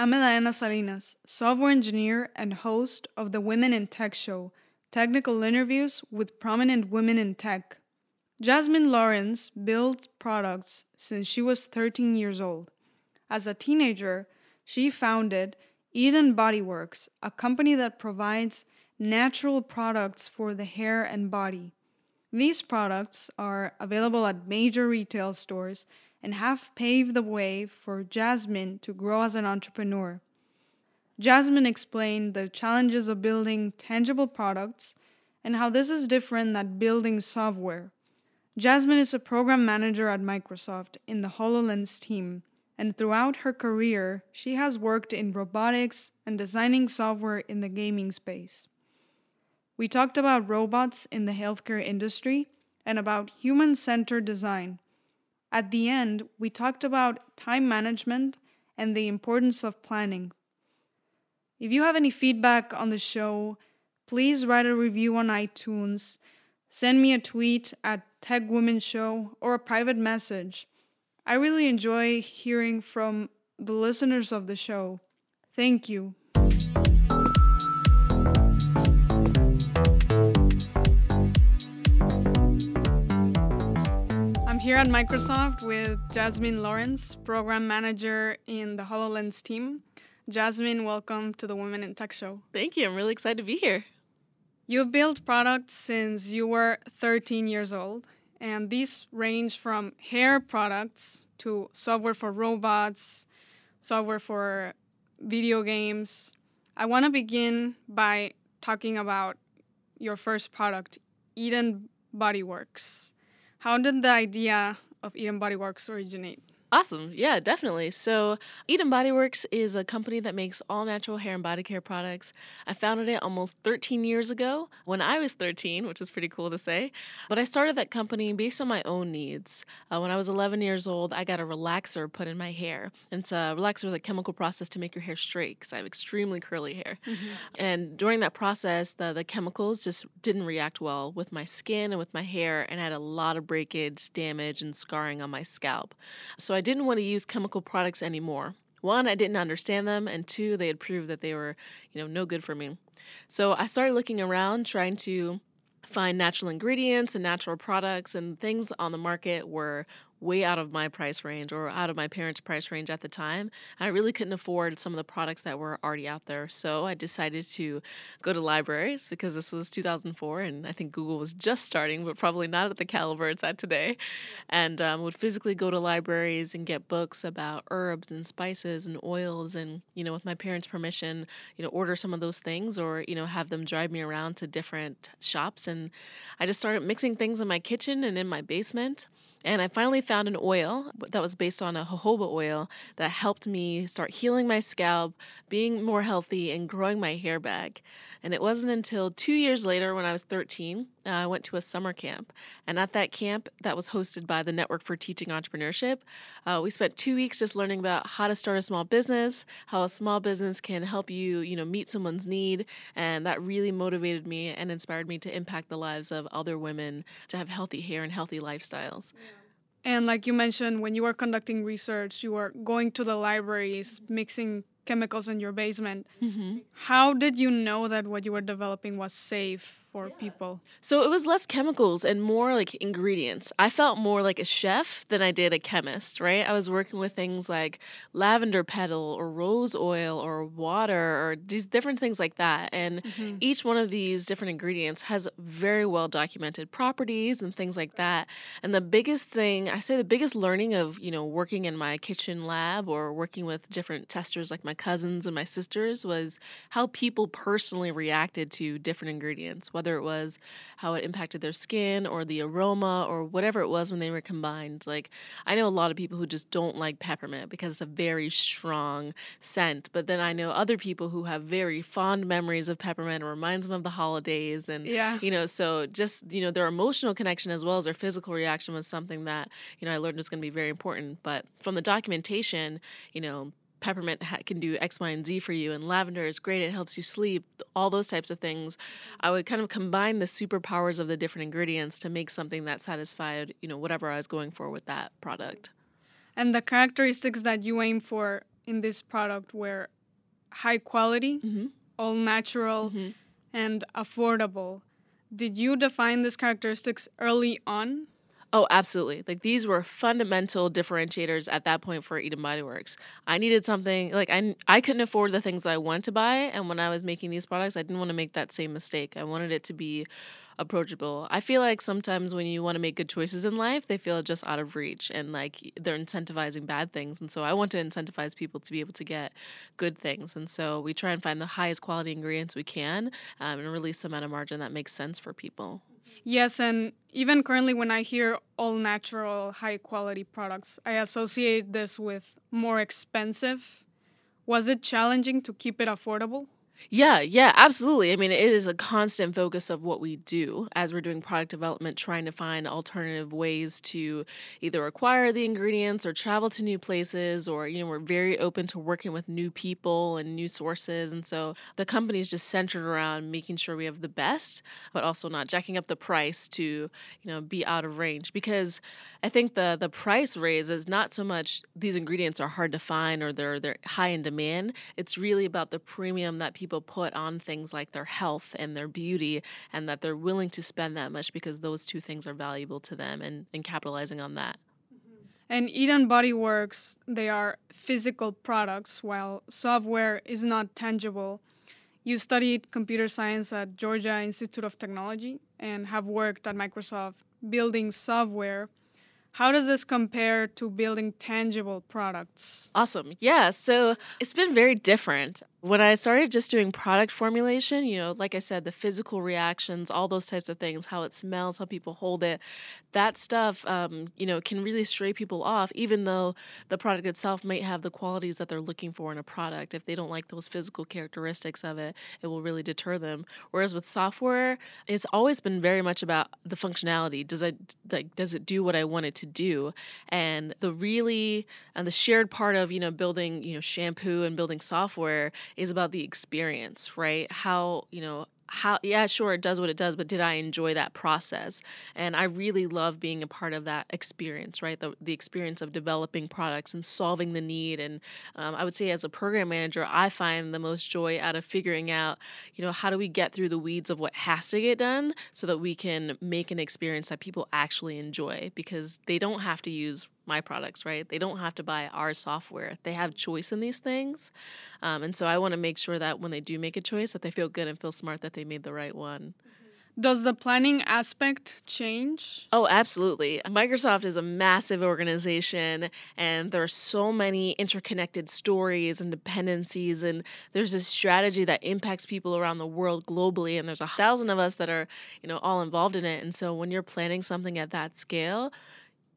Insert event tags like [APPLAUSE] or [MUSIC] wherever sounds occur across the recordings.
I'm Edaena Salinas, software engineer and host of the Women in Tech Show, technical interviews with prominent women in tech. Jasmine Lawrence built products since she was 13 years old. As a teenager, she founded Eden Bodyworks, a company that provides natural products for the hair and body. These products are available at major retail stores and have paved the way for Jasmine to grow as an entrepreneur. Jasmine explained the challenges of building tangible products and how this is different than building software. Jasmine is a program manager at Microsoft in the HoloLens team, and throughout her career, she has worked in robotics and designing software in the gaming space. We talked about robots in the healthcare industry and about human centered design. At the end, we talked about time management and the importance of planning. If you have any feedback on the show, please write a review on iTunes, send me a tweet at Tech Women Show, or a private message. I really enjoy hearing from the listeners of the show. Thank you. Here at Microsoft with Jasmine Lawrence, Program Manager in the HoloLens team. Jasmine, welcome to the Women in Tech Show. Thank you. I'm really excited to be here. You've built products since you were 13 years old, and these range from hair products to software for robots, software for video games. I want to begin by talking about your first product, Eden Bodyworks. How did the idea of Eden Bodyworks originate? Awesome. Yeah, definitely. So, Eden Bodyworks is a company that makes all natural hair and body care products. I founded it almost 13 years ago when I was 13, which is pretty cool to say. But I started that company based on my own needs. Uh, when I was 11 years old, I got a relaxer put in my hair. And so, a relaxer is a chemical process to make your hair straight because I have extremely curly hair. Mm-hmm. And during that process, the, the chemicals just didn't react well with my skin and with my hair, and I had a lot of breakage, damage, and scarring on my scalp. So, I I didn't want to use chemical products anymore. One, I didn't understand them, and two, they had proved that they were, you know, no good for me. So I started looking around trying to find natural ingredients and natural products and things on the market were way out of my price range or out of my parents' price range at the time. I really couldn't afford some of the products that were already out there. So I decided to go to libraries because this was 2004 and I think Google was just starting, but probably not at the caliber it's at today. And um, would physically go to libraries and get books about herbs and spices and oils and, you know, with my parents' permission, you know, order some of those things or, you know, have them drive me around to different shops. And I just started mixing things in my kitchen and in my basement. And I finally found an oil that was based on a jojoba oil that helped me start healing my scalp, being more healthy, and growing my hair back. And it wasn't until two years later, when I was 13, uh, I went to a summer camp. And at that camp, that was hosted by the Network for Teaching Entrepreneurship, uh, we spent two weeks just learning about how to start a small business, how a small business can help you, you know, meet someone's need. And that really motivated me and inspired me to impact the lives of other women to have healthy hair and healthy lifestyles. Yeah. And like you mentioned, when you were conducting research, you were going to the libraries, mixing chemicals in your basement. Mm-hmm. How did you know that what you were developing was safe for yeah. people? So it was less chemicals and more like ingredients. I felt more like a chef than I did a chemist, right? I was working with things like lavender petal or rose oil or water or these different things like that. And mm-hmm. each one of these different ingredients has very well documented properties and things like that. And the biggest thing, I say the biggest learning of, you know, working in my kitchen lab or working with different testers like my cousins and my sisters was how people personally reacted to different ingredients whether it was how it impacted their skin or the aroma or whatever it was when they were combined. Like, I know a lot of people who just don't like peppermint because it's a very strong scent, but then I know other people who have very fond memories of peppermint. It reminds them of the holidays. And, yeah. you know, so just, you know, their emotional connection as well as their physical reaction was something that, you know, I learned was going to be very important. But from the documentation, you know, peppermint ha- can do X, Y, and Z for you, and lavender is great. It helps you sleep. All those types of things. I would kind of combine the superpowers of the different ingredients to make something that satisfied, you know, whatever I was going for with that product. And the characteristics that you aim for in this product were high quality, hmm all natural, hmm and affordable. Did you define these characteristics early on? Oh, absolutely. Like these were fundamental differentiators at that point for Eden Body Works. I needed something like I I couldn't afford the things that I wanted to buy, and when I was making these products, I didn't want to make that same mistake. I wanted it to be approachable. I feel like sometimes when you want to make good choices in life, they feel just out of reach and like they're incentivizing bad things. And so I want to incentivize people to be able to get good things. And so we try and find the highest quality ingredients we can um, and release them at a margin that makes sense for people. Yes, and even currently, when I hear all natural, high quality products, I associate this with more expensive. Was it challenging to keep it affordable? Yeah, yeah, absolutely. I mean, it is a constant focus of what we do as we're doing product development, trying to find alternative ways to either acquire the ingredients or travel to new places, or, you know, we're very open to working with new people and new sources. And so the company is just centered around making sure we have the best, but also not jacking up the price to, you know, be out of range. Because I think the the price raise is not so much these ingredients are hard to find or they're they're high in demand. It's really about the premium that people put on things like their health and their beauty and that they're willing to spend that much because those two things are valuable to them and, and capitalizing on that. Mm-hmm. And Eden Body Works, they are physical products, while software is not tangible. You studied computer science at Georgia Institute of Technology and have worked at Microsoft building software. How does this compare to building tangible products? Awesome. Yeah. So it's been very different. When I started just doing product formulation, you know, like I said, the physical reactions, all those types of things, how it smells, how people hold it, that stuff, um, you know, can really stray people off, even though the product itself might have the qualities that they're looking for in a product. If they don't like those physical characteristics of it, it will really deter them. Whereas with software, it's always been very much about the functionality. Does it like does it do what I want it to do? And the really and the shared part of you know building you know shampoo and building software is about the experience, right? How, you know, how yeah sure it does what it does but did i enjoy that process and i really love being a part of that experience right the, the experience of developing products and solving the need and um, i would say as a program manager i find the most joy out of figuring out you know how do we get through the weeds of what has to get done so that we can make an experience that people actually enjoy because they don't have to use my products, right? They don't have to buy our software. They have choice in these things. Um, and so I want to make sure that when they do make a choice, that they feel good and feel smart that they made the right one. Does the planning aspect change? Oh, absolutely. Microsoft is a massive organization, and there are so many interconnected stories and dependencies, and there's this strategy that impacts people around the world globally, and there's a thousand of us that are, you know, all involved in it. And so when you're planning something at that scale,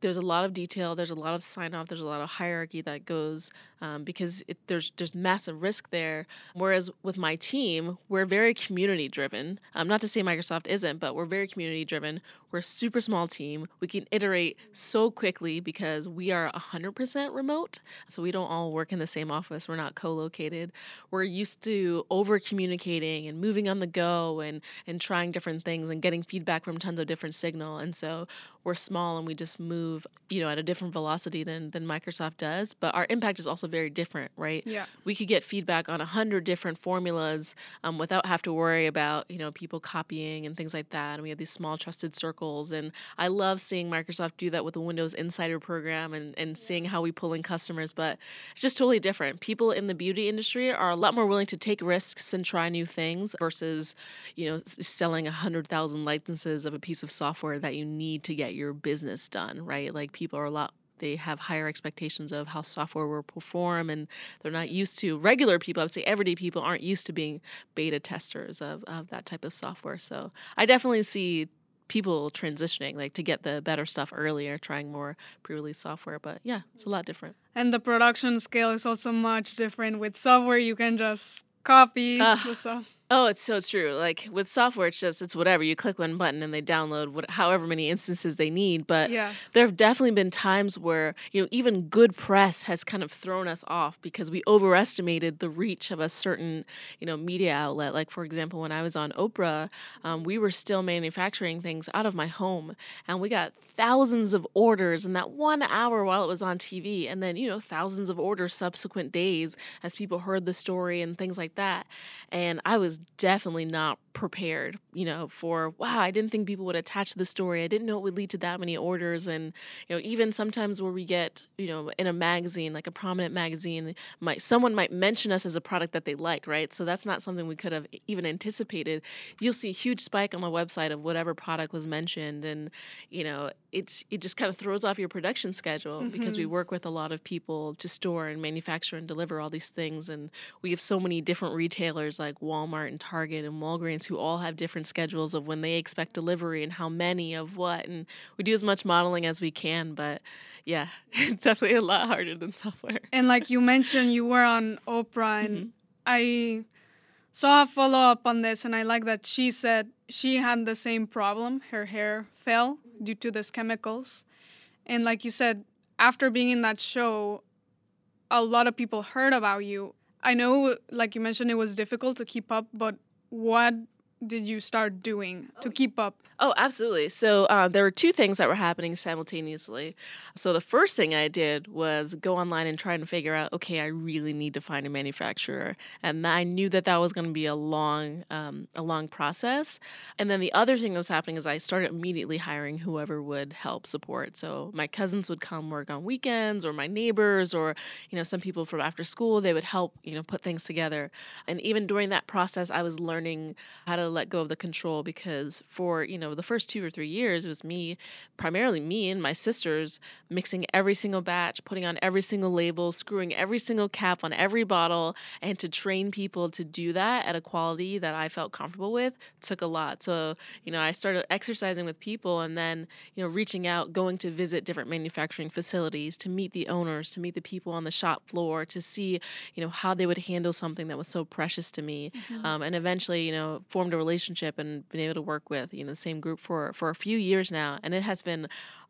there's a lot of detail there's a lot of sign off there's a lot of hierarchy that goes um, because it, there's there's massive risk there. Whereas with my team we're very community driven um, not to say microsoft isn't but we're very community driven we're a super small team. We can iterate so quickly because we are 100% remote so we don't all work in the same office. We're not co-located. We're used to over communicating and moving on the go and and trying different things and getting feedback from tons of different signal and so we're small and we just move, you know, at a different velocity than than Microsoft does. But our impact is also very different, right? Yeah. We could get feedback on a hundred different formulas um, without have to worry about you know people copying and things like that. And we have these small trusted circles, and I love seeing Microsoft do that with the Windows Insider program and and seeing how we pull in customers. But it's just totally different. People in the beauty industry are a lot more willing to take risks and try new things versus you know selling a hundred thousand licenses of a piece of software that you need to get your business done, right? Like people are a lot they have higher expectations of how software will perform and they're not used to regular people i would say everyday people aren't used to being beta testers of, of that type of software so i definitely see people transitioning like to get the better stuff earlier trying more pre-release software but yeah it's a lot different And the production scale is also much different. With software, you can just copy Ah. the stuff. Oh, it's so true. Like with software, it's just it's whatever. You click one button and they download what, however many instances they need. But Yeah. there have definitely been times where you know even good press has kind of thrown us off because we overestimated the reach of a certain you know media outlet. Like for example, when I was on Oprah, um, we were still manufacturing things out of my home, and we got thousands of orders in that one hour while it was on TV, and then you know thousands of orders subsequent days as people heard the story and things like that. And I was definitely not prepared, you know, for wow, I didn't think people would attach the story. I didn't know it would lead to that many orders. And, you know, even sometimes where we get, you know, in a magazine, like a prominent magazine, might someone might mention us as a product that they like, right? So that's not something we could have even anticipated. You'll see a huge spike on the website of whatever product was mentioned. And, you know, it's it just kind of throws off your production schedule because we mm-hmm. work with a lot of people to store and manufacture and deliver all these things and we have so many different retailers like Walmart and Target and Walgreens who all have different schedules of when they expect delivery and how many of what and we do as much modeling as we can but yeah [LAUGHS] it's definitely a lot harder than software And like you mentioned, you were on Oprah, and mm-hmm. I saw a follow up on this, and I like that she said she had the same problem. Her hair fell due to these chemicals. And like you said, after being in that show, a lot of people heard about you. I know, like you mentioned, it was difficult to keep up, but what did you start doing to keep up? Oh, absolutely. So uh, there were two things that were happening simultaneously. So the first thing I did was go online and try and figure out, okay, I really need to find a manufacturer, and I knew that that was going to be a long, um, a long process. And then the other thing that was happening is I started immediately hiring whoever would help support. So my cousins would come work on weekends, or my neighbors, or you know some people from after school. They would help, you know, put things together. And even during that process, I was learning how to let go of the control because for you know the first two or three years it was me primarily me and my sisters mixing every single batch putting on every single label screwing every single cap on every bottle and to train people to do that at a quality that i felt comfortable with took a lot. So you know i started exercising with people and then you know reaching out going to visit different manufacturing facilities to meet the owners to meet the people on the shop floor to see you know how they would handle something that was so precious to me um, and eventually you know formed a relationship and been able to work with you know the same group for for a few years now and it has been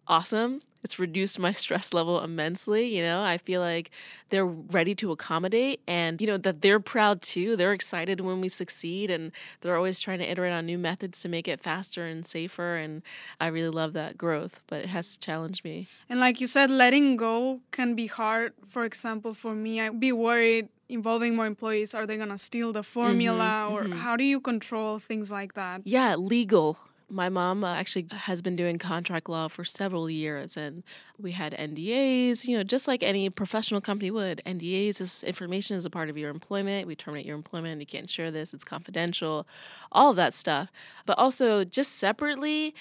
awesome. It's reduced my [LAUGHS] stress level immensely you know? I feel like they're ready to accommodate and you know that they're proud too. They're excited when we succeed and they're always trying to iterate on new methods to make it faster and safer and i really love that growth but it has challenged me. And like you said, letting go can be hard. For example, for me, I'd be worried involving more employees. Are they going to steal the formula? or how do you control things like that? Yeah, legal. My mom uh, actually has been doing contract law for several years, and we had NDAs, you know, just like any professional company would. NDAs is information is a part of your employment. We terminate your employment. You can't share this, it's confidential, all of that stuff. But also, just separately,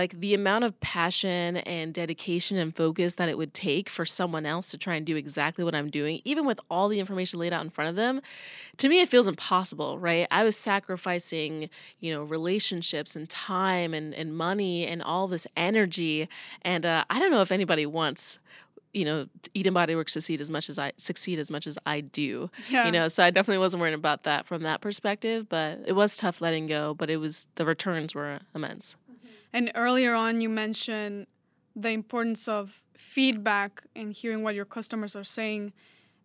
like the amount of passion and dedication and focus that it would take for someone else to try and do exactly what I'm doing, even with all the information laid out in front of them, to me it feels impossible, right? I was sacrificing, you know, relationships and time and, and money and all this energy. And uh, I don't know if anybody wants you know Eden Body Works succeed as much as I succeed as much as I do. Yeah. You know, so I definitely wasn't worried about that from that perspective. But it was tough letting go. But it was the returns were immense. And earlier on, you mentioned the importance of feedback and hearing what your customers are saying.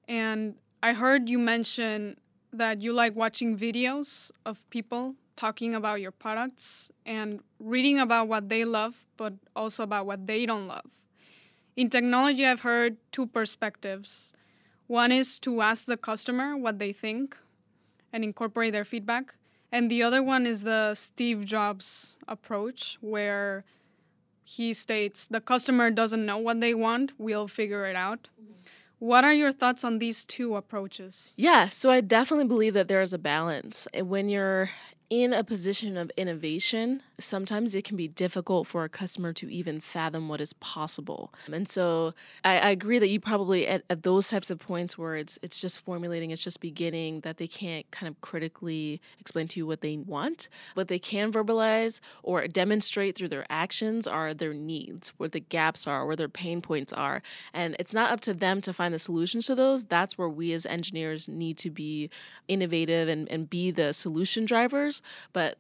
And I heard you mention that you like watching videos of people talking about your products and reading about what they love, but also about what they don't love. In technology, I've heard two perspectives. One is to ask the customer what they think and incorporate their feedback. And the other one is the Steve Jobs approach, where he states the customer doesn't know what they want, we'll figure it out. Mm-hmm. What are your thoughts on these two approaches? Yeah, so I definitely believe that there is a balance. When you're in a position of innovation, sometimes it can be difficult for a customer to even fathom what is possible. And so I, I agree that you probably at, at, those types of points where it's it's just formulating, it's just beginning, that they can't kind of critically explain to you what they want, but they can verbalize or demonstrate through their actions are their needs, where the gaps are, where their pain points are. And it's not up to them to find the solutions to those. That's where we as engineers need to be innovative and, and be the solution drivers but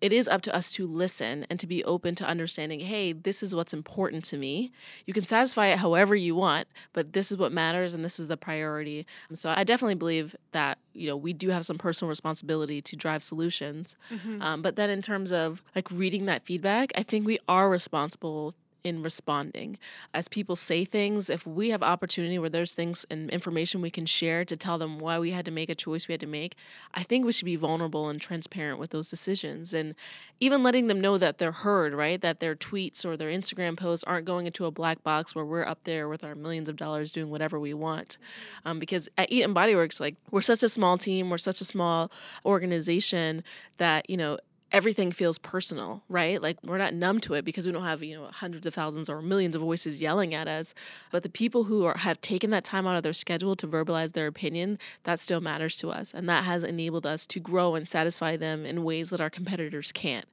it is up to us to listen and to be open to understanding hey this is what's important to me. You can satisfy it however you want but this is what matters and this is the priority. So i definitely believe that you know we do have some personal responsibility to drive solutions. Mm-hmm. um, but then in terms of like reading that feedback i think we are responsible in responding. As people say things, if we have opportunity where there's things and information we can share to tell them why we had to make a choice we had to make, I think we should be vulnerable and transparent with those decisions and even letting them know that they're heard, right? That their tweets or their Instagram posts aren't going into a black box where we're up there with our millions of dollars doing whatever we want. Um, because at Eden Body Works, like we're such a small team, we're such a small organization that, you know, everything feels personal, right? Like we're not numb to it because we don't have, you know, hundreds of thousands or millions of voices yelling at us. But the people who are, have taken that time out of their schedule to verbalize their opinion, that still matters to us. And that has enabled us to grow and satisfy them in ways that our competitors can't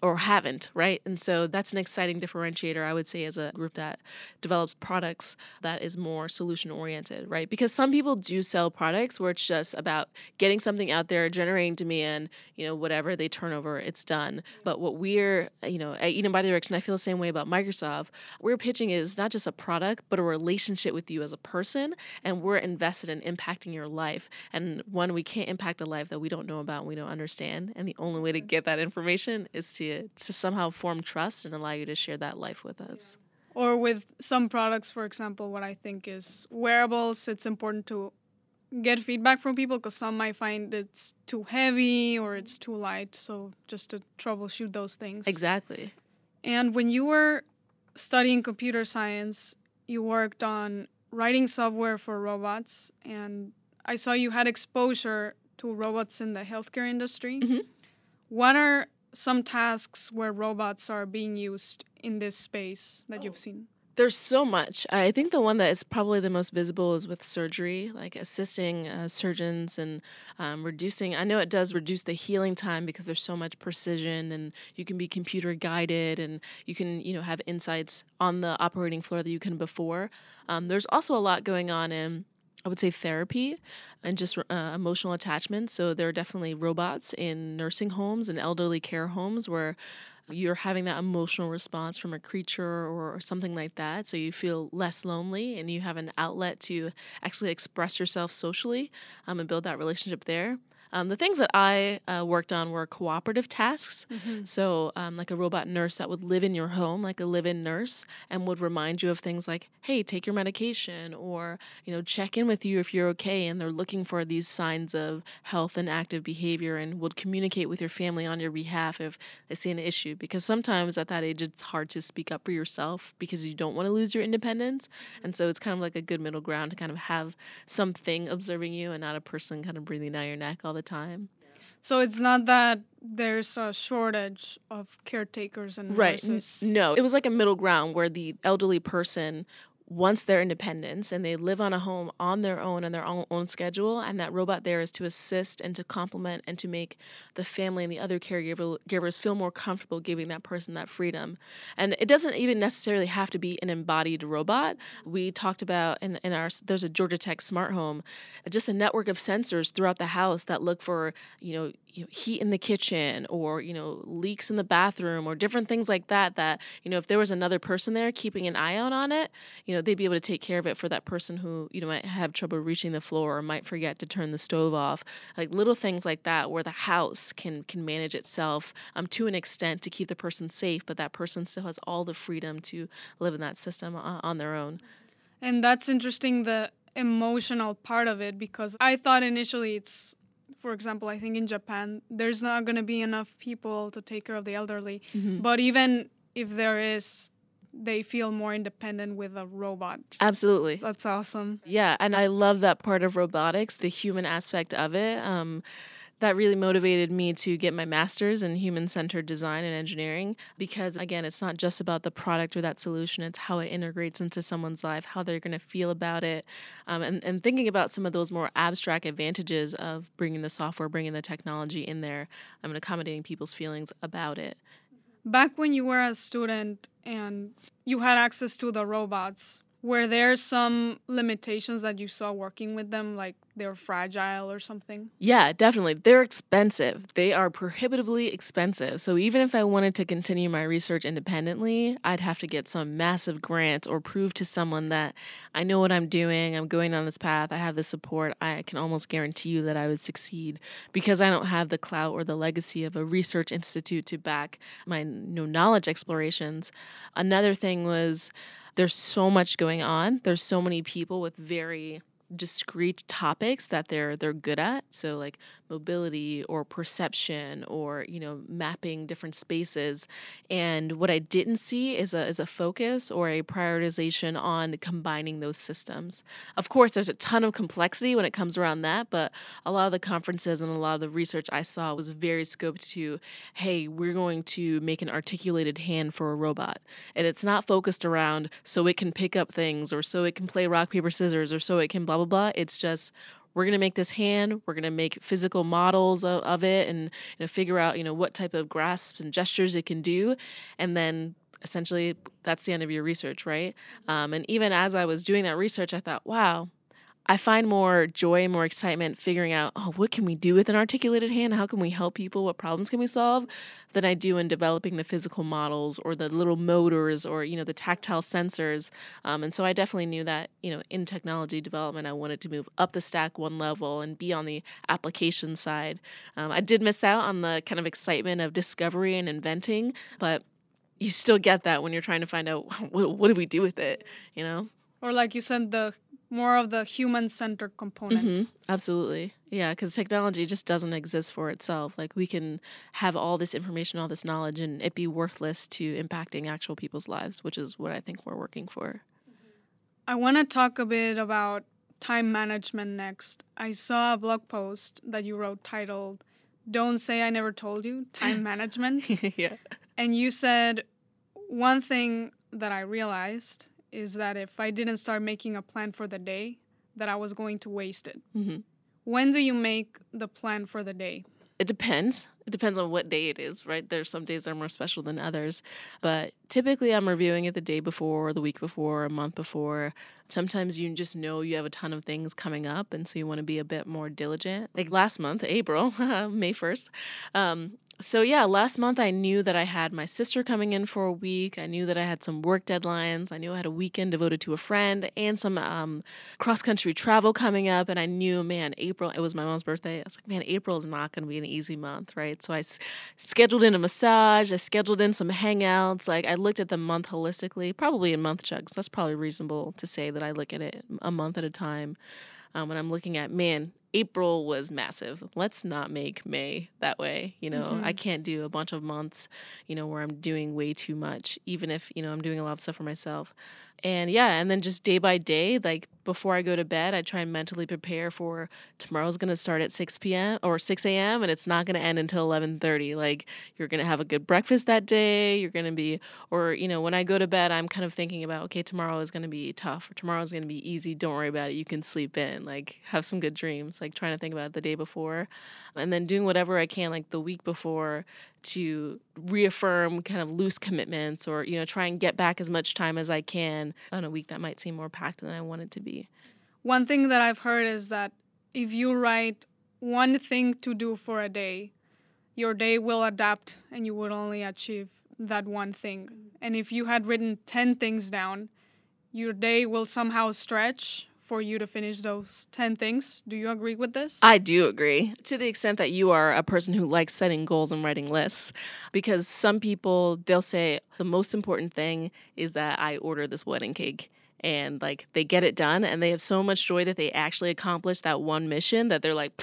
or haven't, right? And so that's an exciting differentiator, I would say, as a group that develops products that is more solution oriented, right? Because some people do sell products where it's just about getting something out there, generating demand, you know, whatever they turn over it's done. But what we're, you know, at and Body Direction, I feel the same way about Microsoft, we're pitching is not just a product, but a relationship with you as a person. And we're invested in impacting your life. And one, we can't impact a life that we don't know about and we don't understand. And the only way to get that information is to, to somehow form trust and allow you to share that life with us. Or with some products, for example, what I think is wearables, it's important to get feedback from people because some might find it's too heavy or it's too light. So just to troubleshoot those things. Exactly. And when you were studying computer science, you worked on writing software for robots, and I saw you had exposure to robots in the healthcare industry. Mm-hmm. What are some tasks where robots are being used in this space that oh. you've seen? There's so much. I think the one that is probably the most visible is with surgery, like assisting uh, surgeons and um, reducing. I know it does reduce the healing time because there's so much precision, and you can be computer guided, and you can you know have insights on the operating floor that you can before. Um, there's also a lot going on in I would say therapy and just uh, emotional attachment. So there are definitely robots in nursing homes and elderly care homes where you're having that emotional response from a creature or, something like that. So you feel less lonely and you have an outlet to actually express yourself socially um, and build that relationship there. Um, the things that I uh, worked on were cooperative tasks. Mm-hmm. So, um, like a robot nurse that would live in your home, like a live in nurse, and would remind you of things like, hey, take your medication, or, you know, check in with you if you're okay. And they're looking for these signs of health and active behavior and would communicate with your family on your behalf if they see an issue. Because sometimes at that age, it's hard to speak up for yourself because you don't want to lose your independence. And so it's kind of like a good middle ground to kind of have something observing you and not a person kind of breathing down your neck all the the time. So it's not that there's a shortage of caretakers and right. nurses. No, it was like a middle ground where the elderly person wants their independence and they live on a home on their own and their own, own schedule and that robot there is to assist and to complement and to make the family and the other caregivers feel more comfortable giving that person that freedom. And it doesn't even necessarily have to be an embodied robot. We talked about in, in our there's a georgia tech smart home just a network of sensors throughout the house that look for you know you know, heat in the kitchen or you know leaks in the bathroom or different things like that that you know if there was another person there keeping an eye out on it you know they'd be able to take care of it for that person who you know might have trouble reaching the floor or might forget to turn the stove off like little things like that where the house can can manage itself um, to an extent to keep the person safe but that person still has all the freedom to live in that system uh, on their own and that's interesting the emotional part of it because i thought initially it's for example, I think in Japan, there's not going to be enough people to take care of the elderly. Mm-hmm. But even if there is, they feel more independent with a robot. Absolutely. That's awesome. Yeah, and I love that part of robotics, the human aspect of it. Um, that really motivated me to get my master's in human centered design and engineering because, again, it's not just about the product or that solution, it's how it integrates into someone's life, how they're going to feel about it, um, and, and thinking about some of those more abstract advantages of bringing the software, bringing the technology in there, um, and accommodating people's feelings about it. Back when you were a student and you had access to the robots, were there some limitations that you saw working with them, like they're fragile or something? Yeah, definitely. They're expensive. They are prohibitively expensive. So even if I wanted to continue my research independently, I'd have to get some massive grant or prove to someone that I know what I'm doing, I'm going down this path, I have the support. I can almost guarantee you that I would succeed because I don't have the clout or the legacy of a research institute to back my you know, knowledge explorations. Another thing was there's so much going on. There's so many people with very discrete topics that they're they're good at. So like mobility or perception or you know mapping different spaces. And what i didn't see is a is a focus or a prioritization on combining those systems. Of course there's a ton of complexity when it comes around that but a lot of the conferences and a lot of the research i saw was very scoped to hey we're going to make an articulated hand for a robot. And it's not focused around so it can pick up things or so it can play rock paper scissors or so it can blah blah blah it's just we're going to make this hand we're going to make physical models of, of it and you know, figure out you know what type of grasps and gestures it can do. And then essentially that's the end of your research right? Um, and even as i was doing that research i thought wow I find more joy, and more excitement figuring out, oh, what can we do with an articulated hand? How can we help people? What problems can we solve? Than I do in developing the physical models or the little motors or, you know, the tactile sensors. Um, and so I definitely knew that, you know, in technology development, I wanted to move up the stack one level and be on the application side. Um, I did miss out on the kind of excitement of discovery and inventing, but you still get that when you're trying to find out [LAUGHS] what, what do we do with it, you know? Or like you said, the more of the human centered component. Mm-hmm. Absolutely. Yeah, because technology just doesn't exist for itself. Like we can have all this information, all this knowledge, and it be worthless to impacting actual people's lives, which is what I think we're working for. I want to talk a bit about time management next. I saw a blog post that you wrote titled, Don't Say I Never Told You Time [LAUGHS] Management. yeah. And you said, One thing that I realized is that if I didn't start making a plan for the day, that I was going to waste it. Mm-hmm. When do you make the plan for the day? It depends. It depends on what day it is, right? There's some days that are more special than others. But typically, I'm reviewing it the day before, or the week before, or a month before. Sometimes you just know you have a ton of things coming up, and so you want to be a bit more diligent. Like last month, April, [LAUGHS] May 1st, um, so yeah, last month I knew that I had my sister coming in for a week. I knew that I had some work deadlines. I knew I had a weekend devoted to a friend and some um, cross country travel coming up. And I knew, man, April. It was my mom's birthday. I was like, man, April is not going to be an easy month, right? So I s- scheduled in a massage. I scheduled in some hangouts. Like I looked at the month holistically, probably in month chunks. That's probably reasonable to say that I look at it a month at a time. Um, when I'm looking at, man, April was massive. Let's not make May that way. You know, mm-hmm. I can't do a bunch of months, you know, where I'm doing way too much, even if, you know, I'm doing a lot of stuff for myself. And yeah, and then just day by day, like before I go to bed, I try and mentally prepare for tomorrow's gonna start at 6 p.m. or 6 a.m. and it's not gonna end until 11:30. Like you're gonna have a good breakfast that day. You're gonna be, or you know, when I go to bed, I'm kind of thinking about, okay, tomorrow is gonna be tough, or tomorrow's gonna be easy. Don't worry about it. You can sleep in. Like have some good dreams. Like trying to think about the day before, and then doing whatever I can, like the week before, to reaffirm kind of loose commitments, or you know, try and get back as much time as I can on a week that might seem more packed than I want it to be. One thing that I've heard is that if you write one thing to do for a day, your day will adapt and you will only achieve that one thing. And if you had written 10 things down, your day will somehow stretch for you to finish those 10 things. Do you agree with this? I do agree to the extent that you are a person who likes setting goals and writing lists. Because some people, they'll say, the most important thing is that I order this wedding cake and like they get it done and they have so much joy that they actually accomplish that one mission that they're like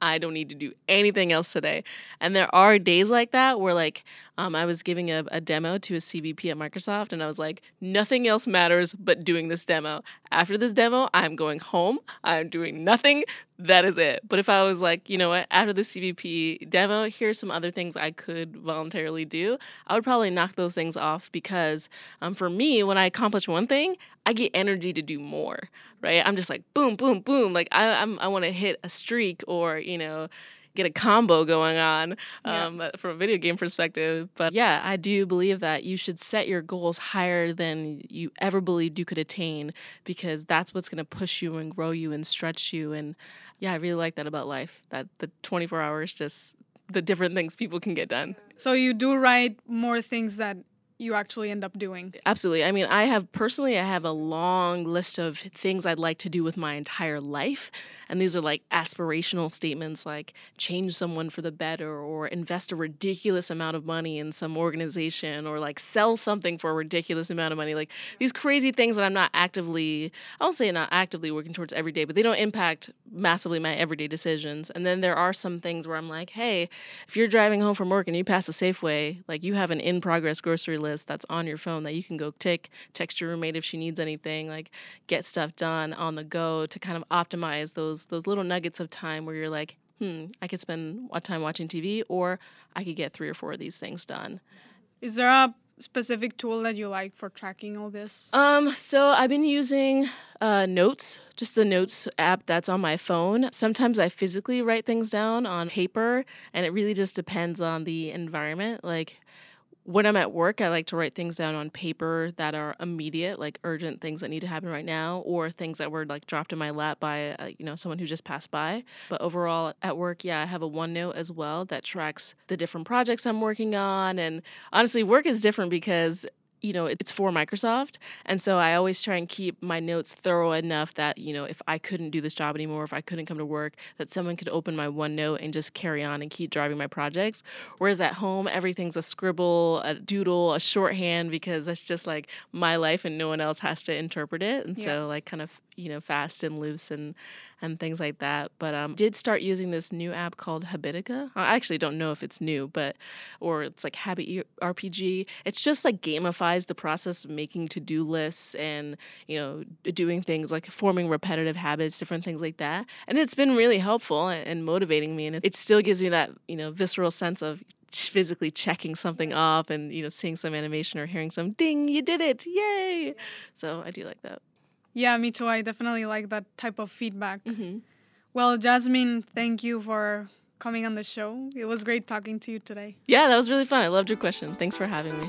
I don't need to do anything else today. And there are days like that where, like, um, I was giving a, a demo to a CVP at Microsoft, and I was like, nothing else matters but doing this demo. After this demo, I'm going home. I'm doing nothing. That is it. But if I was like, you know what, after the CVP demo, here's some other things I could voluntarily do, I would probably knock those things off because um, for me, when I accomplish one thing, I get energy to do more, right? I'm just like boom, boom, boom. Like I, I'm, I want to hit a streak or you know get a combo going on um, yeah. from a video game perspective. But yeah, I do believe that you should set your goals higher than you ever believed you could attain because that's what's going to push you and grow you and stretch you. And yeah, I really like that about life. That the 24 hours just the different things people can get done. So you do write more things that you actually end up doing. Absolutely. I mean, I have personally, I have a long list of things I'd like to do with my entire life. And these are like aspirational statements like change someone for the better or invest a ridiculous amount of money in some organization or like sell something for a ridiculous amount of money. Like these crazy things that I'm not actively, I won't say not actively working towards every day, but they don't impact massively my everyday decisions. And then there are some things where I'm like, hey, if you're driving home from work and you pass a Safeway, like you have an in progress grocery list that's on your phone that you can go tick, text your roommate if she needs anything, like get stuff done on the go to kind of optimize those those little nuggets of time where you're like, hmm, I could spend time watching TV or I could get three or four of these things done. Is there a specific tool that you like for tracking all this? Um, so I've been using uh, Notes, just the Notes app that's on my phone. Sometimes I physically write things down on paper, and it really just depends on the environment. Like when I'm at work, I like to write things down on paper that are immediate, like urgent things that need to happen right now, or things that were like dropped in my lap by uh, you know someone who just passed by. But overall, at work, yeah, I have a OneNote as well that tracks the different projects I'm working on. And honestly, work is different because you know, it's for Microsoft. And so I always try and keep my notes thorough enough that, you know, if I couldn't do this job anymore, if I couldn't come to work, that someone could open my OneNote and just carry on and keep driving my projects. Whereas at home, everything's a scribble, a doodle, a shorthand because that's just like my life and no one else has to interpret it. And yeah. so, like, kind of you know fast and loose and and things like that but um did start using this new app called habitica. I actually don't know if it's new but or it's like habit rpg it's just like gamifies the process of making to-do lists and you know doing things like forming repetitive habits different things like that and it's been really helpful and motivating me and it still gives me that you know visceral sense of physically checking something off and you know seeing some animation or hearing some ding you did it! Yay! So i do like that yeah, me too. I definitely like that type of feedback. Mm-hmm. Well, Jasmine, thank you for coming on the show. It was great talking to you today. Yeah, that was really fun. I loved your question. Thanks for having me.